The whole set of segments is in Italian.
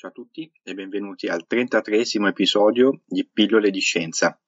Ciao a tutti e benvenuti al 33 episodio di Pillole di Scienza.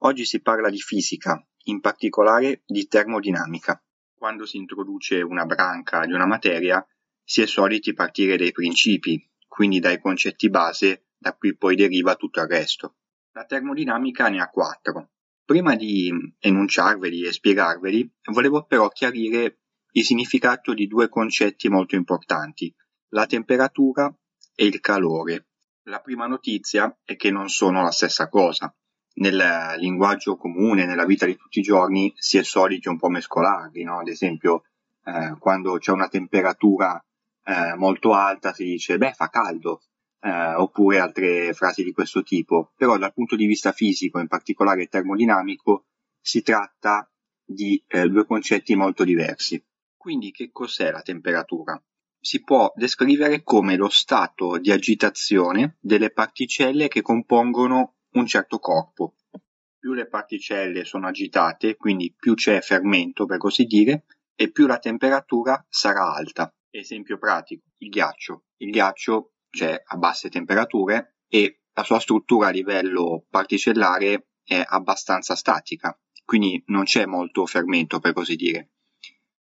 Oggi si parla di fisica, in particolare di termodinamica. Quando si introduce una branca di una materia si è soliti partire dai principi, quindi dai concetti base da cui poi deriva tutto il resto. La termodinamica ne ha quattro. Prima di enunciarveli e spiegarveli, volevo però chiarire il significato di due concetti molto importanti, la temperatura e il calore. La prima notizia è che non sono la stessa cosa. Nel linguaggio comune, nella vita di tutti i giorni, si è soliti un po' mescolarli, no? Ad esempio, eh, quando c'è una temperatura eh, molto alta si dice, beh, fa caldo, eh, oppure altre frasi di questo tipo. Però dal punto di vista fisico, in particolare termodinamico, si tratta di eh, due concetti molto diversi. Quindi che cos'è la temperatura? Si può descrivere come lo stato di agitazione delle particelle che compongono un certo corpo. Più le particelle sono agitate, quindi più c'è fermento per così dire, e più la temperatura sarà alta. Esempio pratico, il ghiaccio. Il ghiaccio c'è a basse temperature e la sua struttura a livello particellare è abbastanza statica, quindi non c'è molto fermento per così dire.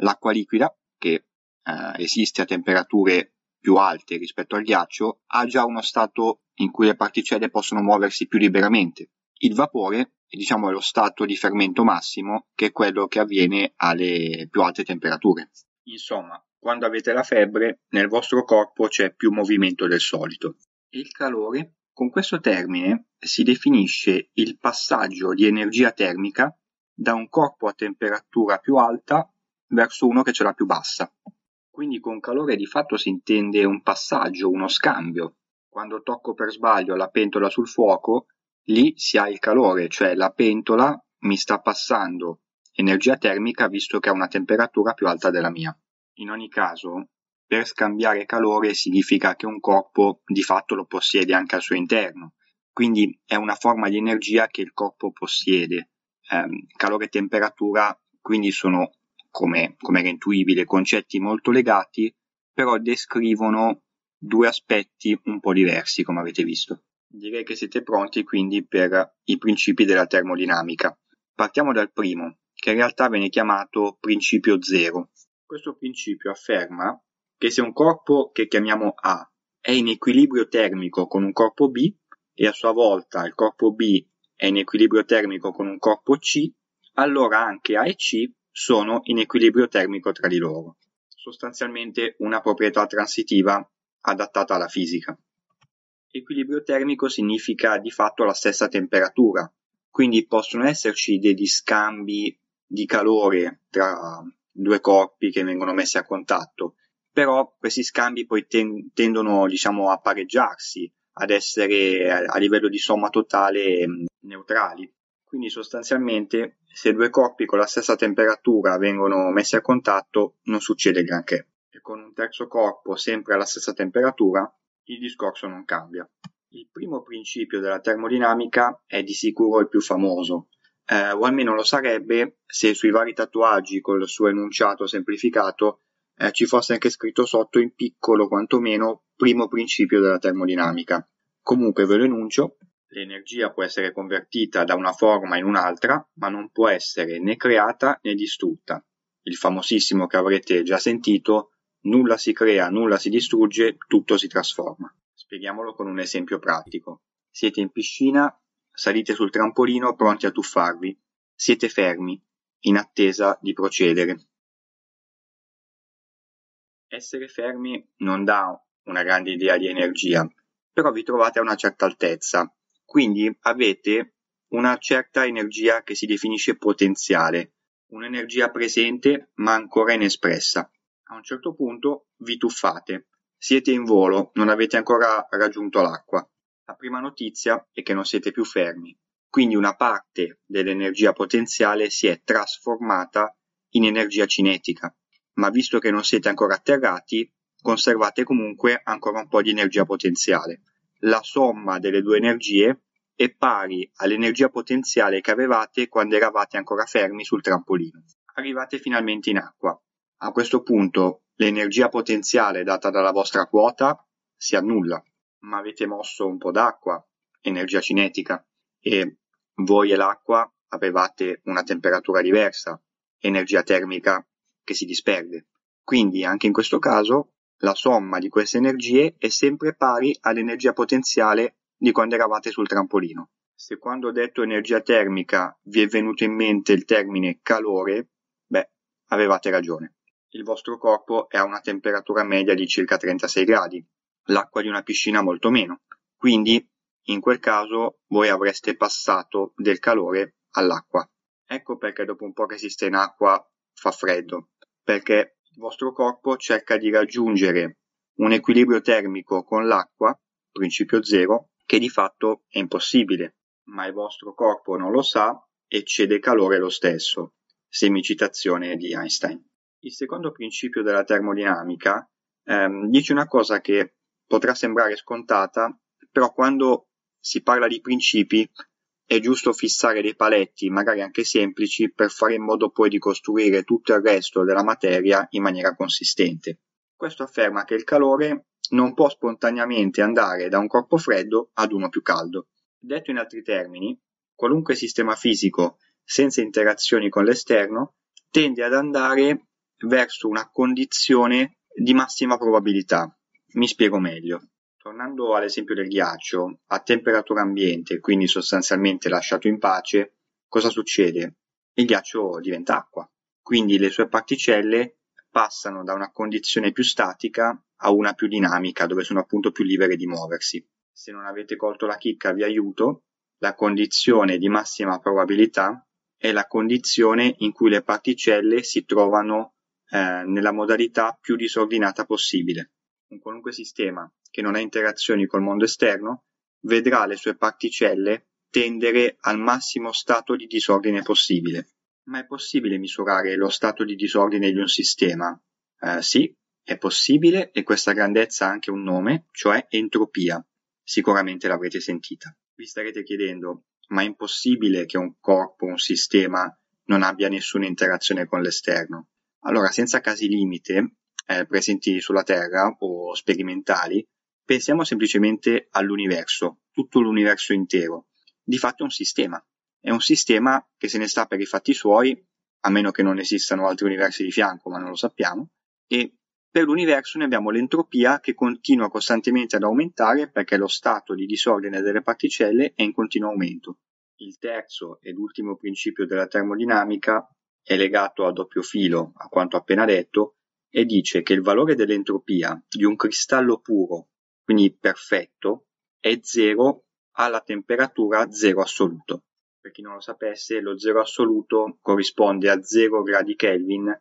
L'acqua liquida, che eh, esiste a temperature più alte rispetto al ghiaccio, ha già uno stato in cui le particelle possono muoversi più liberamente. Il vapore è diciamo lo stato di fermento massimo, che è quello che avviene alle più alte temperature. Insomma, quando avete la febbre, nel vostro corpo c'è più movimento del solito. Il calore, con questo termine, si definisce il passaggio di energia termica da un corpo a temperatura più alta verso uno che ce l'ha più bassa. Quindi con calore di fatto si intende un passaggio, uno scambio. Quando tocco per sbaglio la pentola sul fuoco, lì si ha il calore, cioè la pentola mi sta passando energia termica visto che ha una temperatura più alta della mia. In ogni caso, per scambiare calore significa che un corpo di fatto lo possiede anche al suo interno, quindi è una forma di energia che il corpo possiede. Eh, calore e temperatura quindi sono come, come era intuibile, concetti molto legati, però descrivono due aspetti un po' diversi, come avete visto. Direi che siete pronti quindi per i principi della termodinamica. Partiamo dal primo, che in realtà viene chiamato principio zero. Questo principio afferma che se un corpo che chiamiamo A è in equilibrio termico con un corpo B e a sua volta il corpo B è in equilibrio termico con un corpo C, allora anche A e C sono in equilibrio termico tra di loro, sostanzialmente una proprietà transitiva adattata alla fisica. Equilibrio termico significa di fatto la stessa temperatura, quindi possono esserci degli scambi di calore tra due corpi che vengono messi a contatto, però questi scambi poi ten- tendono diciamo a pareggiarsi, ad essere a livello di somma totale neutrali. Quindi sostanzialmente se due corpi con la stessa temperatura vengono messi a contatto non succede granché e con un terzo corpo sempre alla stessa temperatura il discorso non cambia. Il primo principio della termodinamica è di sicuro il più famoso, eh, o almeno lo sarebbe se sui vari tatuaggi col suo enunciato semplificato eh, ci fosse anche scritto sotto in piccolo quantomeno primo principio della termodinamica. Comunque ve lo enuncio, L'energia può essere convertita da una forma in un'altra, ma non può essere né creata né distrutta. Il famosissimo che avrete già sentito, nulla si crea, nulla si distrugge, tutto si trasforma. Spieghiamolo con un esempio pratico. Siete in piscina, salite sul trampolino pronti a tuffarvi. Siete fermi, in attesa di procedere. Essere fermi non dà una grande idea di energia, però vi trovate a una certa altezza Quindi avete una certa energia che si definisce potenziale, un'energia presente ma ancora inespressa. A un certo punto vi tuffate, siete in volo, non avete ancora raggiunto l'acqua. La prima notizia è che non siete più fermi, quindi una parte dell'energia potenziale si è trasformata in energia cinetica, ma visto che non siete ancora atterrati, conservate comunque ancora un po' di energia potenziale. La somma delle due energie è pari all'energia potenziale che avevate quando eravate ancora fermi sul trampolino. Arrivate finalmente in acqua. A questo punto l'energia potenziale data dalla vostra quota si annulla, ma avete mosso un po' d'acqua, energia cinetica, e voi e l'acqua avevate una temperatura diversa, energia termica che si disperde. Quindi anche in questo caso la somma di queste energie è sempre pari all'energia potenziale di quando eravate sul trampolino. Se quando ho detto energia termica vi è venuto in mente il termine calore, beh, avevate ragione. Il vostro corpo è a una temperatura media di circa 36 gradi, l'acqua di una piscina molto meno. Quindi, in quel caso, voi avreste passato del calore all'acqua. Ecco perché dopo un po' che si sta in acqua fa freddo, perché il vostro corpo cerca di raggiungere un equilibrio termico con l'acqua, principio zero, che di fatto è impossibile, ma il vostro corpo non lo sa e cede calore lo stesso. Semicitazione di Einstein. Il secondo principio della termodinamica ehm, dice una cosa che potrà sembrare scontata, però quando si parla di principi è giusto fissare dei paletti, magari anche semplici, per fare in modo poi di costruire tutto il resto della materia in maniera consistente. Questo afferma che il calore non può spontaneamente andare da un corpo freddo ad uno più caldo. Detto in altri termini, qualunque sistema fisico senza interazioni con l'esterno tende ad andare verso una condizione di massima probabilità. Mi spiego meglio. Tornando all'esempio del ghiaccio, a temperatura ambiente, quindi sostanzialmente lasciato in pace, cosa succede? Il ghiaccio diventa acqua, quindi le sue particelle passano da una condizione più statica a una più dinamica, dove sono appunto più libere di muoversi. Se non avete colto la chicca vi aiuto, la condizione di massima probabilità è la condizione in cui le particelle si trovano eh, nella modalità più disordinata possibile un qualunque sistema che non ha interazioni col mondo esterno vedrà le sue particelle tendere al massimo stato di disordine possibile. Ma è possibile misurare lo stato di disordine di un sistema? Eh, sì, è possibile e questa grandezza ha anche un nome, cioè entropia. Sicuramente l'avrete sentita. Vi starete chiedendo, ma è impossibile che un corpo, un sistema, non abbia nessuna interazione con l'esterno? Allora, senza casi limite, eh, presenti sulla Terra o sperimentali, pensiamo semplicemente all'universo, tutto l'universo intero. Di fatto è un sistema. È un sistema che se ne sta per i fatti suoi, a meno che non esistano altri universi di fianco, ma non lo sappiamo, e per l'universo ne abbiamo l'entropia che continua costantemente ad aumentare perché lo stato di disordine delle particelle è in continuo aumento. Il terzo ed ultimo principio della termodinamica è legato a doppio filo a quanto appena detto e dice che il valore dell'entropia di un cristallo puro, quindi perfetto, è zero alla temperatura zero assoluto. Per chi non lo sapesse, lo zero assoluto corrisponde a 0 gradi Kelvin,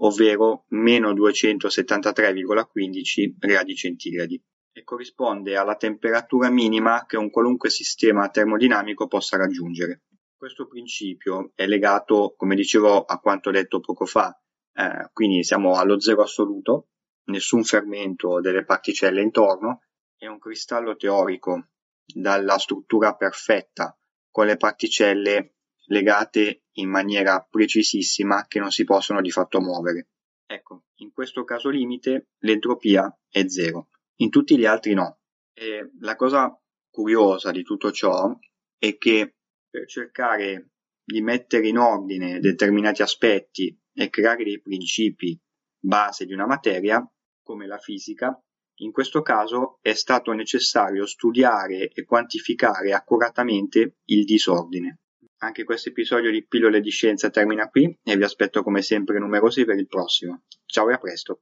ovvero meno 273,15 gradi centigradi, e corrisponde alla temperatura minima che un qualunque sistema termodinamico possa raggiungere. Questo principio è legato, come dicevo, a quanto detto poco fa, eh, quindi siamo allo zero assoluto, nessun fermento delle particelle intorno, è un cristallo teorico dalla struttura perfetta con le particelle legate in maniera precisissima che non si possono di fatto muovere. Ecco, in questo caso limite l'entropia è zero, in tutti gli altri no. E la cosa curiosa di tutto ciò è che per cercare di mettere in ordine determinati aspetti e creare dei principi base di una materia, come la fisica, in questo caso è stato necessario studiare e quantificare accuratamente il disordine. Anche questo episodio di Pillole di Scienza termina qui e vi aspetto come sempre numerosi per il prossimo. Ciao e a presto!